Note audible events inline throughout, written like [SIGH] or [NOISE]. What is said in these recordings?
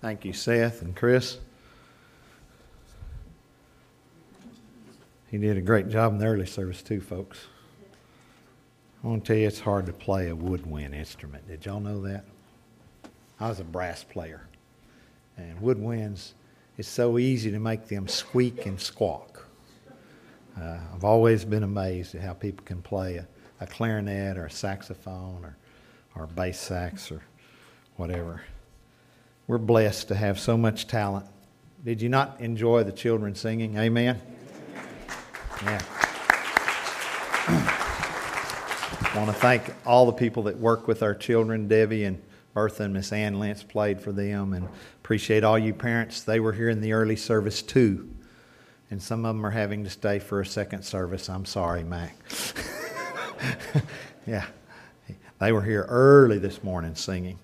Thank you, Seth and Chris. He did a great job in the early service, too, folks. I want to tell you, it's hard to play a woodwind instrument. Did y'all know that? I was a brass player. And woodwinds, it's so easy to make them squeak and squawk. Uh, I've always been amazed at how people can play a, a clarinet or a saxophone or, or bass sax or whatever. We're blessed to have so much talent. Did you not enjoy the children singing? Amen? Yeah. I want to thank all the people that work with our children. Debbie and Bertha and Miss Ann Lentz played for them, and appreciate all you parents. They were here in the early service too, and some of them are having to stay for a second service. I'm sorry, Mac. [LAUGHS] yeah, they were here early this morning singing.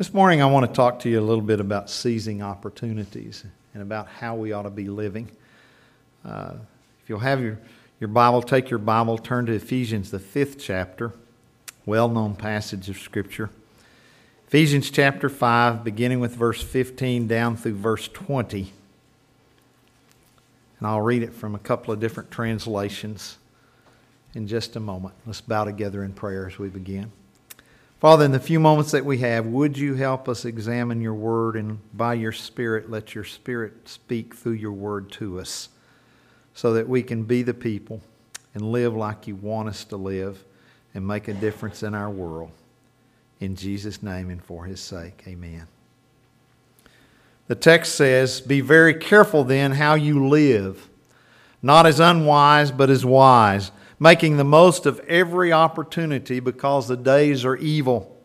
This morning, I want to talk to you a little bit about seizing opportunities and about how we ought to be living. Uh, if you'll have your, your Bible, take your Bible, turn to Ephesians, the fifth chapter, well known passage of Scripture. Ephesians chapter 5, beginning with verse 15 down through verse 20. And I'll read it from a couple of different translations in just a moment. Let's bow together in prayer as we begin. Father, in the few moments that we have, would you help us examine your word and by your Spirit let your Spirit speak through your word to us so that we can be the people and live like you want us to live and make a difference in our world. In Jesus' name and for his sake, amen. The text says, Be very careful then how you live, not as unwise, but as wise making the most of every opportunity because the days are evil.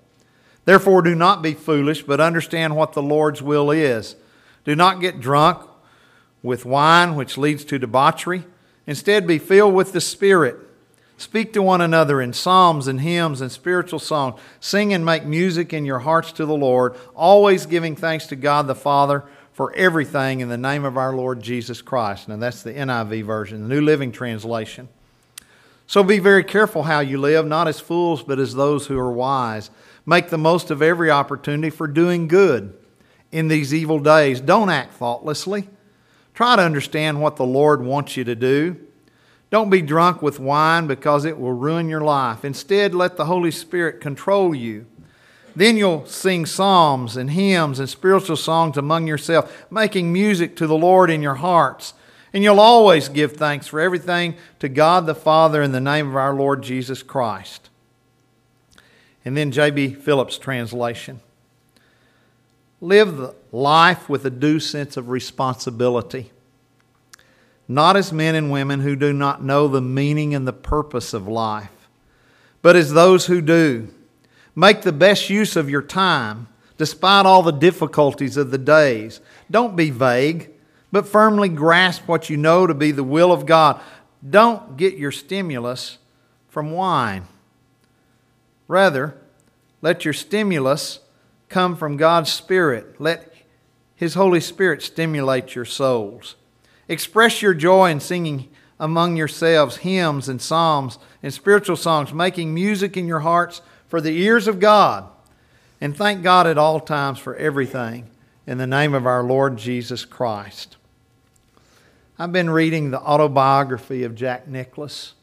Therefore, do not be foolish, but understand what the Lord's will is. Do not get drunk with wine, which leads to debauchery. Instead, be filled with the Spirit. Speak to one another in psalms and hymns and spiritual songs. Sing and make music in your hearts to the Lord, always giving thanks to God the Father for everything in the name of our Lord Jesus Christ. Now, that's the NIV version, the New Living Translation. So be very careful how you live, not as fools, but as those who are wise. Make the most of every opportunity for doing good in these evil days. Don't act thoughtlessly. Try to understand what the Lord wants you to do. Don't be drunk with wine because it will ruin your life. Instead, let the Holy Spirit control you. Then you'll sing psalms and hymns and spiritual songs among yourself, making music to the Lord in your hearts and you'll always give thanks for everything to God the Father in the name of our Lord Jesus Christ. And then J.B. Phillips' translation Live life with a due sense of responsibility, not as men and women who do not know the meaning and the purpose of life, but as those who do. Make the best use of your time, despite all the difficulties of the days. Don't be vague but firmly grasp what you know to be the will of God. Don't get your stimulus from wine. Rather, let your stimulus come from God's Spirit. Let His Holy Spirit stimulate your souls. Express your joy in singing among yourselves hymns and psalms and spiritual songs, making music in your hearts for the ears of God. And thank God at all times for everything in the name of our Lord Jesus Christ. I've been reading the autobiography of Jack Nicklaus.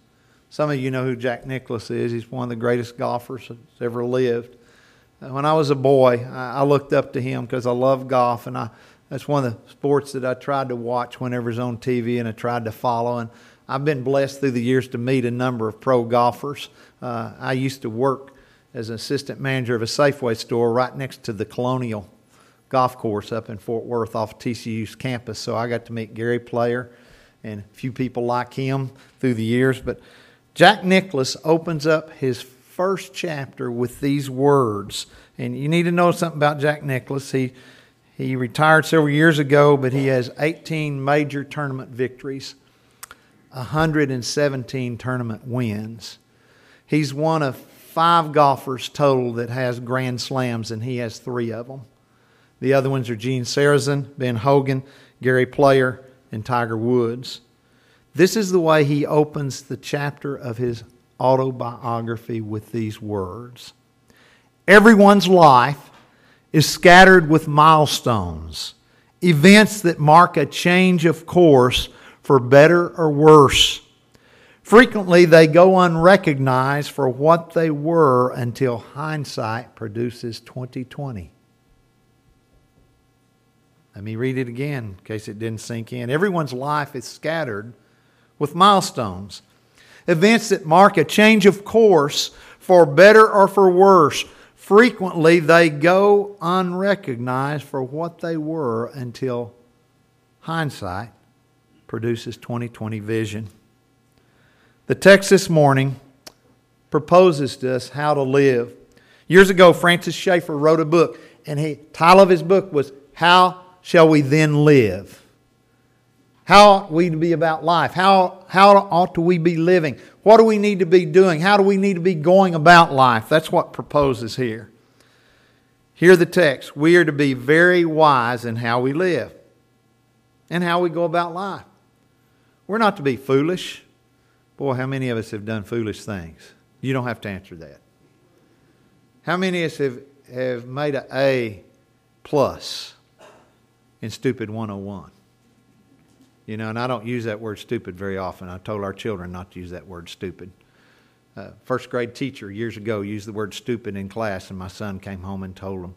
Some of you know who Jack Nicklaus is. He's one of the greatest golfers that's ever lived. Uh, when I was a boy, I looked up to him because I love golf, and I, that's one of the sports that I tried to watch whenever it's on TV, and I tried to follow. And I've been blessed through the years to meet a number of pro golfers. Uh, I used to work as an assistant manager of a Safeway store right next to the Colonial golf course up in Fort Worth off TCU's campus. So I got to meet Gary Player and a few people like him through the years. But Jack Nicklaus opens up his first chapter with these words. And you need to know something about Jack Nicklaus. He, he retired several years ago, but he has 18 major tournament victories, 117 tournament wins. He's one of five golfers total that has grand slams, and he has three of them. The other ones are Gene Sarazen, Ben Hogan, Gary Player, and Tiger Woods. This is the way he opens the chapter of his autobiography with these words Everyone's life is scattered with milestones, events that mark a change of course for better or worse. Frequently, they go unrecognized for what they were until hindsight produces 2020. Let me read it again in case it didn't sink in. Everyone's life is scattered with milestones, events that mark a change of course for better or for worse. Frequently, they go unrecognized for what they were until hindsight produces 2020 vision. The text this morning proposes to us how to live. Years ago, Francis Schaeffer wrote a book, and the title of his book was How Shall We Then Live? How ought we to be about life? How, how ought to we be living? What do we need to be doing? How do we need to be going about life? That's what proposes here. Hear the text. We are to be very wise in how we live and how we go about life. We're not to be foolish. Boy, how many of us have done foolish things? You don't have to answer that. How many of us have, have made an A plus in Stupid 101? You know, and I don't use that word stupid very often. I told our children not to use that word stupid. Uh, first grade teacher years ago used the word stupid in class, and my son came home and told him,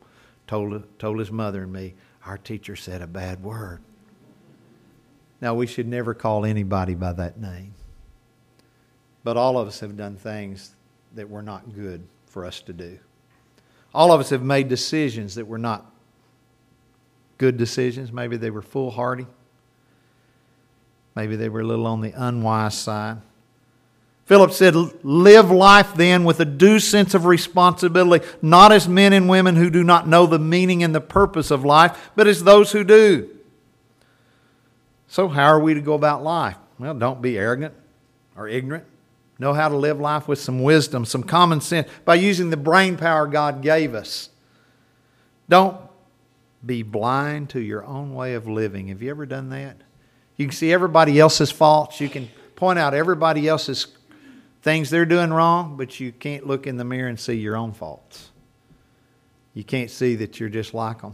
told, told his mother and me, our teacher said a bad word. Now, we should never call anybody by that name. But all of us have done things that were not good for us to do. All of us have made decisions that were not good decisions. Maybe they were foolhardy. Maybe they were a little on the unwise side. Philip said, Live life then with a due sense of responsibility, not as men and women who do not know the meaning and the purpose of life, but as those who do. So, how are we to go about life? Well, don't be arrogant or ignorant. Know how to live life with some wisdom, some common sense, by using the brain power God gave us. Don't be blind to your own way of living. Have you ever done that? You can see everybody else's faults. You can point out everybody else's things they're doing wrong, but you can't look in the mirror and see your own faults. You can't see that you're just like them.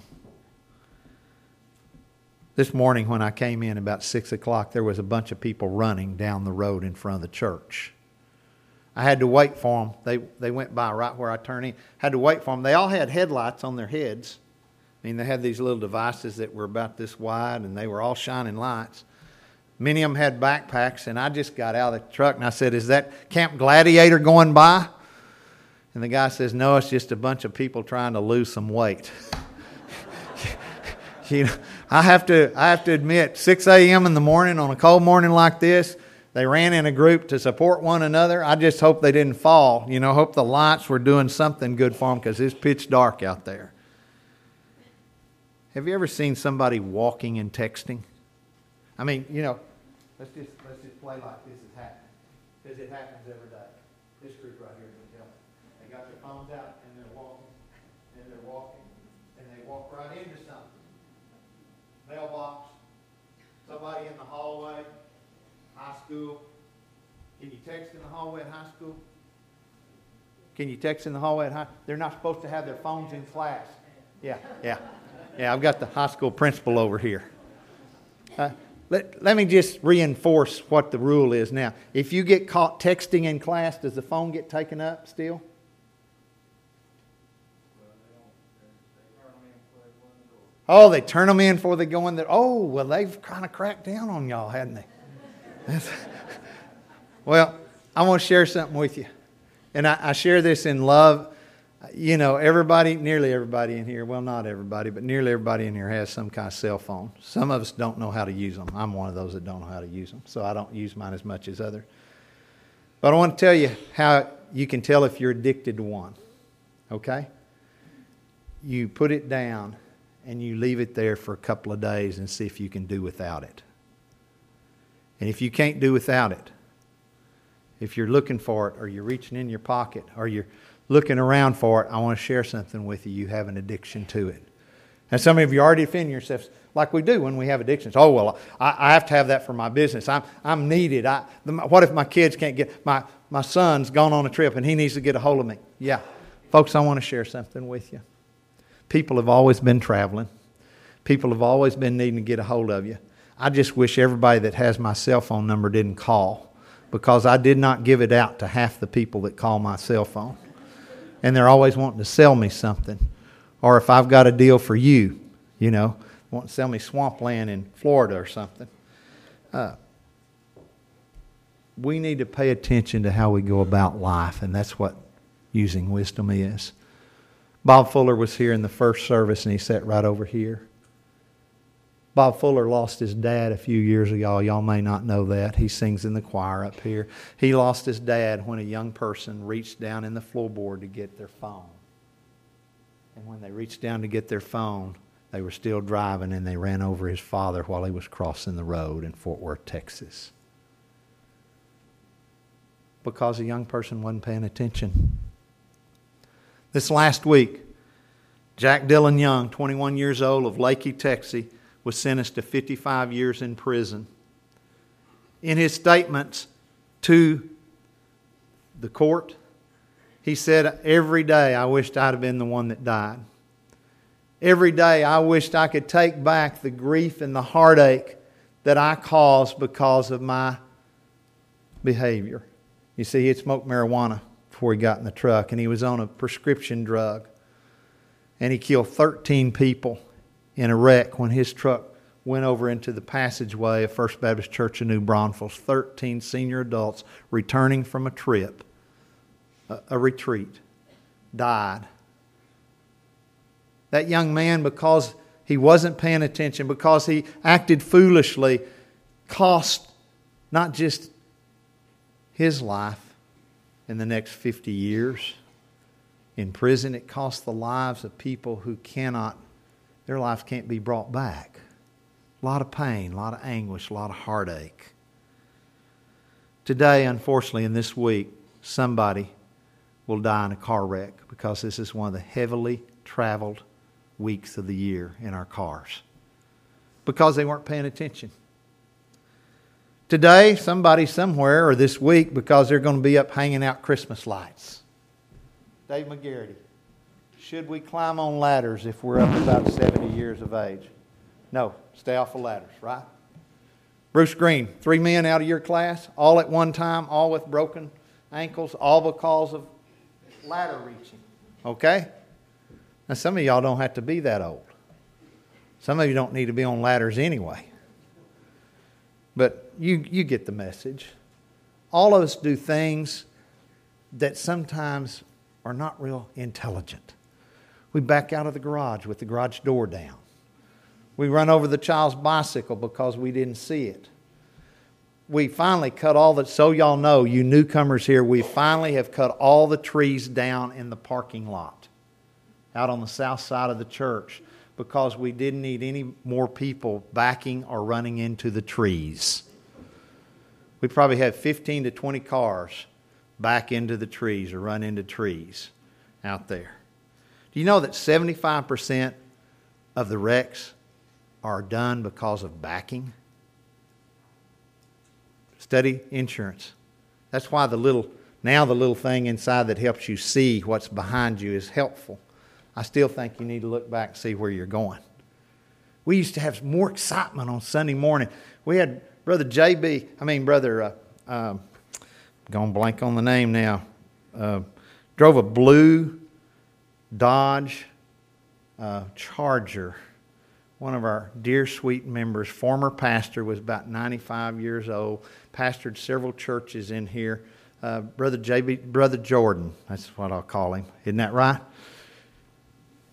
This morning, when I came in about 6 o'clock, there was a bunch of people running down the road in front of the church. I had to wait for them. They, they went by right where I turned in. Had to wait for them. They all had headlights on their heads. I mean, they had these little devices that were about this wide, and they were all shining lights. Many of them had backpacks, and I just got out of the truck and I said, Is that Camp Gladiator going by? And the guy says, No, it's just a bunch of people trying to lose some weight. [LAUGHS] you know, I have to I have to admit, 6 a.m. in the morning on a cold morning like this, they ran in a group to support one another. I just hope they didn't fall. You know, hope the lights were doing something good for them because it's pitch dark out there. Have you ever seen somebody walking and texting? I mean, you know, Let's just, let's just play like this is happening. Because it happens every day. This group right here can tell. They got their phones out and they're walking, and they're walking, and they walk right into something. Mailbox, somebody in the hallway, high school. Can you text in the hallway at high school? Can you text in the hallway at high? They're not supposed to have their phones in class. Yeah, yeah. Yeah, I've got the high school principal over here. Uh, let, let me just reinforce what the rule is now. If you get caught texting in class, does the phone get taken up still? Oh, they turn them in before they go in there. Oh, well, they've kind of cracked down on y'all, hadn't they? [LAUGHS] well, I want to share something with you. And I, I share this in love you know, everybody, nearly everybody in here, well, not everybody, but nearly everybody in here has some kind of cell phone. Some of us don't know how to use them. I'm one of those that don't know how to use them, so I don't use mine as much as others. But I want to tell you how you can tell if you're addicted to one, okay? You put it down and you leave it there for a couple of days and see if you can do without it. And if you can't do without it, if you're looking for it or you're reaching in your pocket or you're looking around for it, I want to share something with you. You have an addiction to it. And some of you already defend yourselves like we do when we have addictions. Oh, well, I, I have to have that for my business. I'm, I'm needed. I, the, what if my kids can't get, my, my son's gone on a trip and he needs to get a hold of me? Yeah. Folks, I want to share something with you. People have always been traveling. People have always been needing to get a hold of you. I just wish everybody that has my cell phone number didn't call because I did not give it out to half the people that call my cell phone. And they're always wanting to sell me something. Or if I've got a deal for you, you know, want to sell me swampland in Florida or something. Uh, we need to pay attention to how we go about life, and that's what using wisdom is. Bob Fuller was here in the first service, and he sat right over here. Bob Fuller lost his dad a few years ago. Y'all may not know that. He sings in the choir up here. He lost his dad when a young person reached down in the floorboard to get their phone. And when they reached down to get their phone, they were still driving and they ran over his father while he was crossing the road in Fort Worth, Texas. Because a young person wasn't paying attention. This last week, Jack Dillon Young, 21 years old of Leakey, Texas, was sentenced to 55 years in prison. In his statements to the court, he said, Every day I wished I'd have been the one that died. Every day I wished I could take back the grief and the heartache that I caused because of my behavior. You see, he had smoked marijuana before he got in the truck, and he was on a prescription drug. And he killed 13 people in a wreck when his truck went over into the passageway of First Baptist Church in New Braunfels. 13 senior adults returning from a trip, a, a retreat, died. That young man, because he wasn't paying attention, because he acted foolishly, cost not just his life in the next 50 years in prison, it cost the lives of people who cannot their life can't be brought back. A lot of pain, a lot of anguish, a lot of heartache. Today, unfortunately, in this week, somebody will die in a car wreck because this is one of the heavily traveled weeks of the year in our cars because they weren't paying attention. Today, somebody somewhere, or this week, because they're going to be up hanging out Christmas lights. Dave McGarity. Should we climb on ladders if we're up about 70 years of age? No, stay off the ladders, right? Bruce Green, three men out of your class, all at one time, all with broken ankles, all because of ladder reaching. Okay? Now, some of y'all don't have to be that old. Some of you don't need to be on ladders anyway. But you, you get the message. All of us do things that sometimes are not real intelligent. We back out of the garage with the garage door down. We run over the child's bicycle because we didn't see it. We finally cut all the, so y'all know, you newcomers here, we finally have cut all the trees down in the parking lot out on the south side of the church because we didn't need any more people backing or running into the trees. We probably had 15 to 20 cars back into the trees or run into trees out there. Do you know that 75% of the wrecks are done because of backing? Study insurance. That's why the little now the little thing inside that helps you see what's behind you is helpful. I still think you need to look back and see where you're going. We used to have more excitement on Sunday morning. We had Brother JB, I mean, Brother, uh, um, going blank on the name now, uh, drove a blue Dodge uh, Charger. One of our dear sweet members, former pastor, was about 95 years old, pastored several churches in here. Uh, Brother JB, Brother Jordan, that's what I'll call him. Isn't that right?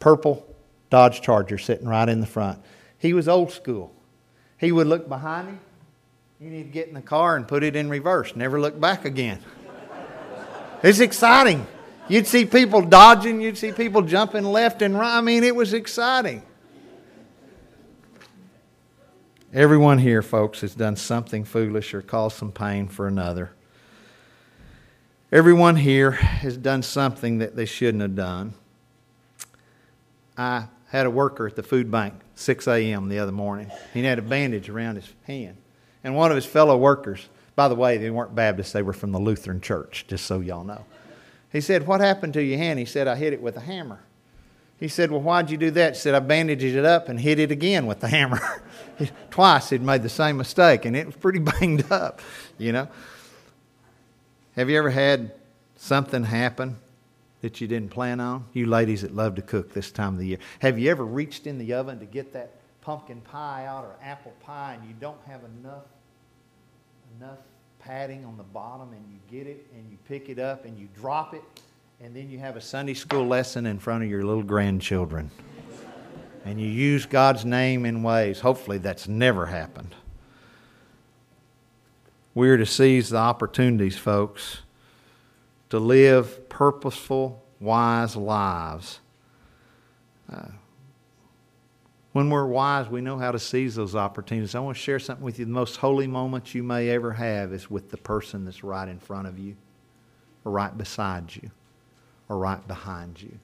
Purple Dodge Charger sitting right in the front. He was old school. He would look behind him. Need to get in the car and put it in reverse. Never look back again. it's exciting. You'd see people dodging, you'd see people jumping left and right. I mean, it was exciting. Everyone here, folks, has done something foolish or caused some pain for another. Everyone here has done something that they shouldn't have done. I had a worker at the food bank 6 a.m. the other morning. He had a bandage around his hand. And one of his fellow workers, by the way, they weren't Baptists, they were from the Lutheran church, just so y'all know. He said, What happened to your hand? He said, I hit it with a hammer. He said, Well, why'd you do that? She said, I bandaged it up and hit it again with the hammer. [LAUGHS] Twice he'd made the same mistake, and it was pretty [LAUGHS] banged up, you know. Have you ever had something happen that you didn't plan on? You ladies that love to cook this time of the year. Have you ever reached in the oven to get that pumpkin pie out or apple pie and you don't have enough enough padding on the bottom and you get it and you pick it up and you drop it and then you have a Sunday school lesson in front of your little grandchildren. And you use God's name in ways. Hopefully, that's never happened. We're to seize the opportunities, folks, to live purposeful, wise lives. Uh, when we're wise, we know how to seize those opportunities. I want to share something with you. The most holy moments you may ever have is with the person that's right in front of you or right beside you or right behind you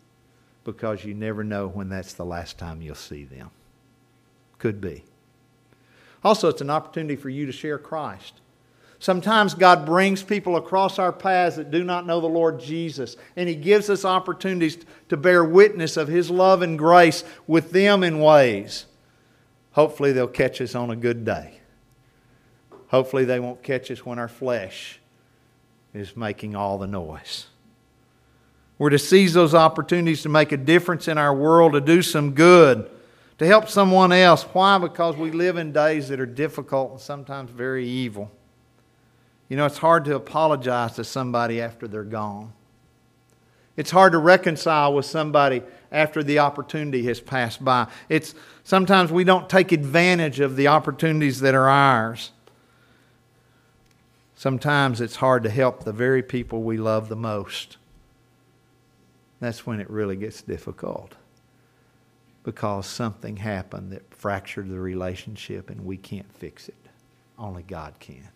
because you never know when that's the last time you'll see them. Could be. Also, it's an opportunity for you to share Christ. Sometimes God brings people across our paths that do not know the Lord Jesus, and He gives us opportunities to bear witness of His love and grace with them in ways. Hopefully, they'll catch us on a good day. Hopefully, they won't catch us when our flesh is making all the noise. We're to seize those opportunities to make a difference in our world, to do some good, to help someone else. Why? Because we live in days that are difficult and sometimes very evil. You know, it's hard to apologize to somebody after they're gone. It's hard to reconcile with somebody after the opportunity has passed by. It's sometimes we don't take advantage of the opportunities that are ours. Sometimes it's hard to help the very people we love the most. That's when it really gets difficult because something happened that fractured the relationship and we can't fix it. Only God can.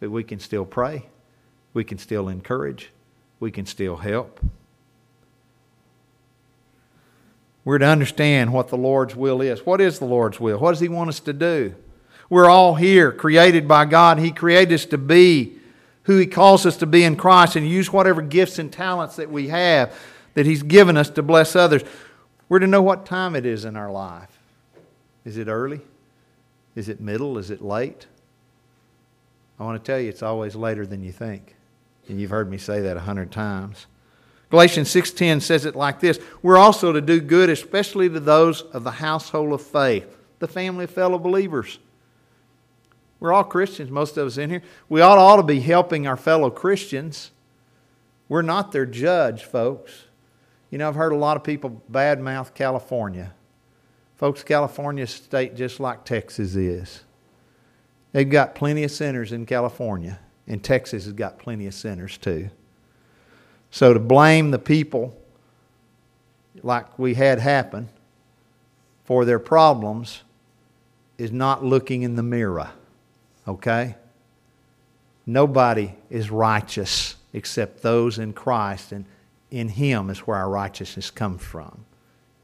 But we can still pray, we can still encourage, we can still help. We're to understand what the Lord's will is. What is the Lord's will? What does He want us to do? We're all here, created by God. He created us to be who He calls us to be in Christ and use whatever gifts and talents that we have that He's given us to bless others. We're to know what time it is in our life. Is it early? Is it middle? Is it late? I want to tell you, it's always later than you think. And you've heard me say that a hundred times. Galatians 6:10 says it like this: We're also to do good, especially to those of the household of faith, the family of fellow believers. We're all Christians, most of us in here. We ought, ought to be helping our fellow Christians. We're not their judge, folks. You know, I've heard a lot of people badmouth California. Folks, California is a state just like Texas is. They've got plenty of sinners in California, and Texas has got plenty of sinners too. So to blame the people like we had happen for their problems is not looking in the mirror. Okay? Nobody is righteous except those in Christ, and in Him is where our righteousness comes from.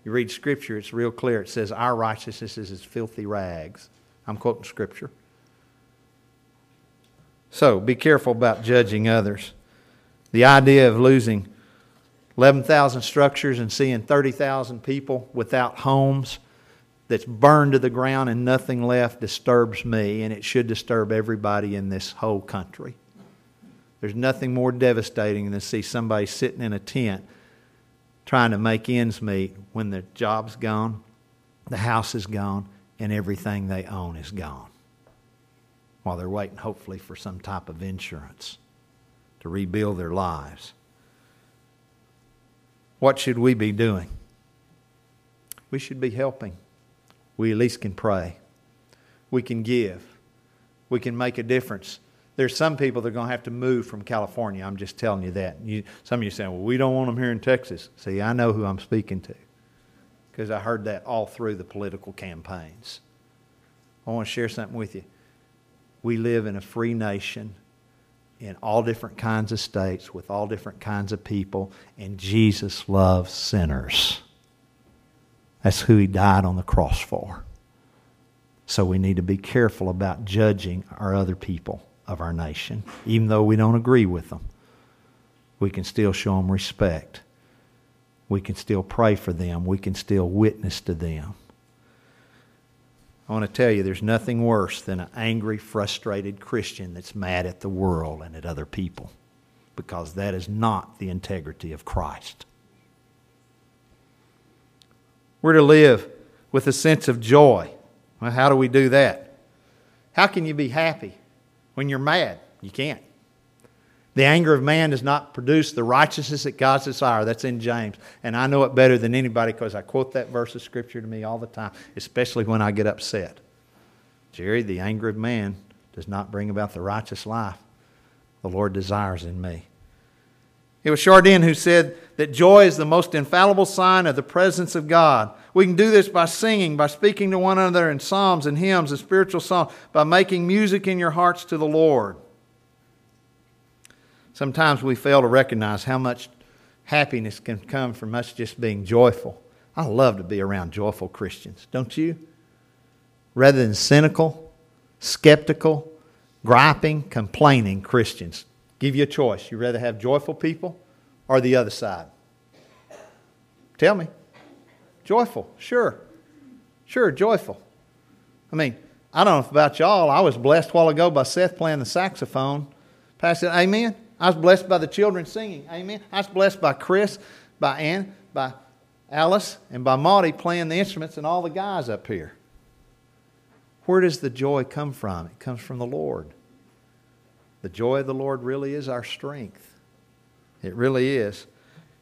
You read Scripture, it's real clear. It says, Our righteousness is as filthy rags. I'm quoting Scripture. So be careful about judging others. The idea of losing 11,000 structures and seeing 30,000 people without homes that's burned to the ground and nothing left disturbs me, and it should disturb everybody in this whole country. There's nothing more devastating than to see somebody sitting in a tent trying to make ends meet when the job's gone, the house is gone, and everything they own is gone. While they're waiting, hopefully, for some type of insurance to rebuild their lives. What should we be doing? We should be helping we at least can pray. We can give. We can make a difference. There's some people that are going to have to move from California. I'm just telling you that. You, some of you saying, well, we don't want them here in Texas. See, I know who I'm speaking to because I heard that all through the political campaigns. I want to share something with you. We live in a free nation in all different kinds of states with all different kinds of people, and Jesus loves sinners. That's who he died on the cross for. So we need to be careful about judging our other people of our nation, even though we don't agree with them. We can still show them respect. We can still pray for them. We can still witness to them. I want to tell you, there's nothing worse than an angry, frustrated Christian that's mad at the world and at other people because that is not the integrity of Christ. We're to live with a sense of joy. Well, how do we do that? How can you be happy when you're mad? You can't. The anger of man does not produce the righteousness that God desires. That's in James. And I know it better than anybody because I quote that verse of Scripture to me all the time, especially when I get upset. Jerry, the anger of man does not bring about the righteous life the Lord desires in me. It was Chardin who said that joy is the most infallible sign of the presence of God. We can do this by singing, by speaking to one another in psalms and hymns and spiritual songs, by making music in your hearts to the Lord. Sometimes we fail to recognize how much happiness can come from us just being joyful. I love to be around joyful Christians, don't you? Rather than cynical, skeptical, griping, complaining Christians. Give you a choice. You rather have joyful people or the other side? Tell me. Joyful, sure. Sure, joyful. I mean, I don't know about y'all. I was blessed a while ago by Seth playing the saxophone. Pastor, amen. I was blessed by the children singing. Amen. I was blessed by Chris, by Ann, by Alice, and by Maudie playing the instruments and all the guys up here. Where does the joy come from? It comes from the Lord. The joy of the Lord really is our strength. It really is.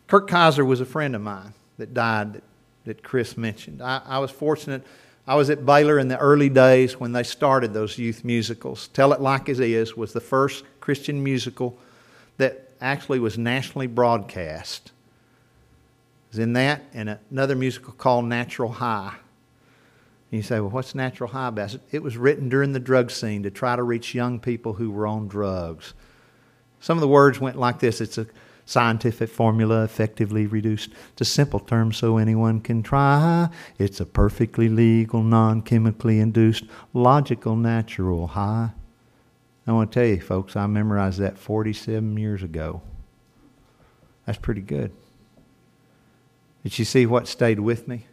Kurt Kaiser was a friend of mine that died that, that Chris mentioned. I, I was fortunate. I was at Baylor in the early days when they started those youth musicals. Tell It Like It Is was the first Christian musical that actually was nationally broadcast. It was in that and another musical called Natural High. And you say, well, what's Natural High about? It was written during the drug scene to try to reach young people who were on drugs. Some of the words went like this it's a scientific formula effectively reduced to simple terms so anyone can try. It's a perfectly legal, non chemically induced, logical, natural high. I want to tell you, folks, I memorized that 47 years ago. That's pretty good. Did you see what stayed with me?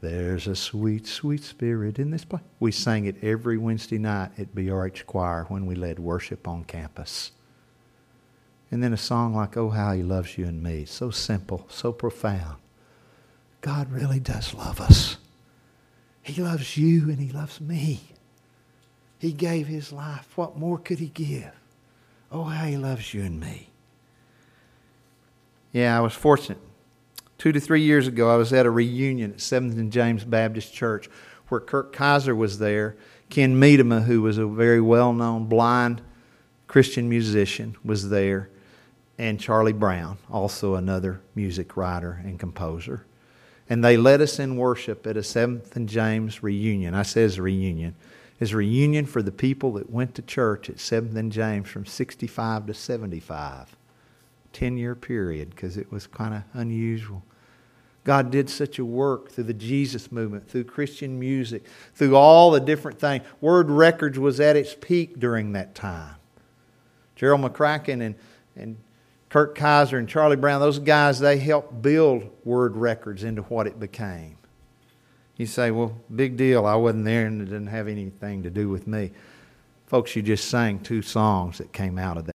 There's a sweet, sweet spirit in this place. We sang it every Wednesday night at BRH Choir when we led worship on campus. And then a song like Oh How He Loves You and Me. So simple, so profound. God really does love us. He loves you and He loves me. He gave his life. What more could he give? Oh, how he loves you and me. Yeah, I was fortunate. Two to three years ago, I was at a reunion at Seventh and James Baptist Church where Kurt Kaiser was there. Ken Medema, who was a very well known blind Christian musician, was there. And Charlie Brown, also another music writer and composer. And they led us in worship at a Seventh and James reunion. I says reunion is reunion for the people that went to church at 7th and James from 65 to 75. 10 year period because it was kind of unusual. God did such a work through the Jesus movement, through Christian music, through all the different things. Word Records was at its peak during that time. Jarrell McCracken and, and Kurt Kaiser and Charlie Brown, those guys, they helped build Word Records into what it became. You say, well, big deal. I wasn't there and it didn't have anything to do with me. Folks, you just sang two songs that came out of that.